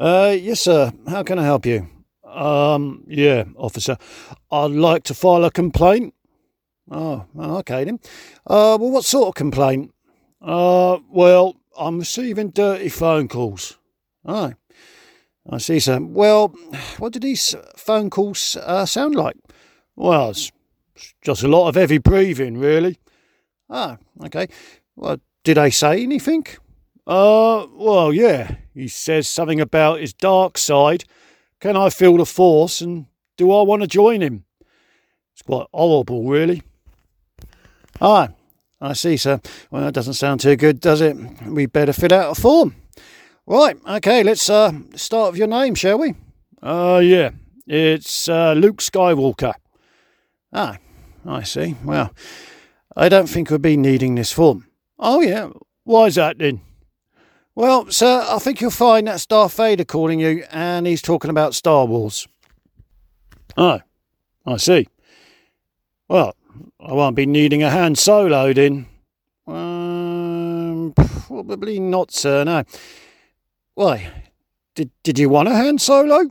Uh, yes, sir. How can I help you? Um, yeah, officer. I'd like to file a complaint. Oh, okay then. Uh, well, what sort of complaint? Uh, well, I'm receiving dirty phone calls. Oh, I see, sir. Well, what do these phone calls uh, sound like? Well, it's just a lot of heavy breathing, really. Ah, okay. Well, did they say anything? Uh, well, yeah. He says something about his dark side. Can I feel the force and do I want to join him? It's quite horrible, really. Ah, I see, sir. Well, that doesn't sound too good, does it? We better fill out a form. Right, okay, let's uh, start with your name, shall we? Uh, yeah. It's uh, Luke Skywalker. Ah, I see. Well, I don't think we'll be needing this form. Oh, yeah. Why's that then? Well, sir, I think you'll find that's Darth Vader calling you, and he's talking about Star Wars. Oh, I see. Well, I won't be needing a hand Solo then. Um, probably not, sir, no. Why? Did, did you want a hand Solo?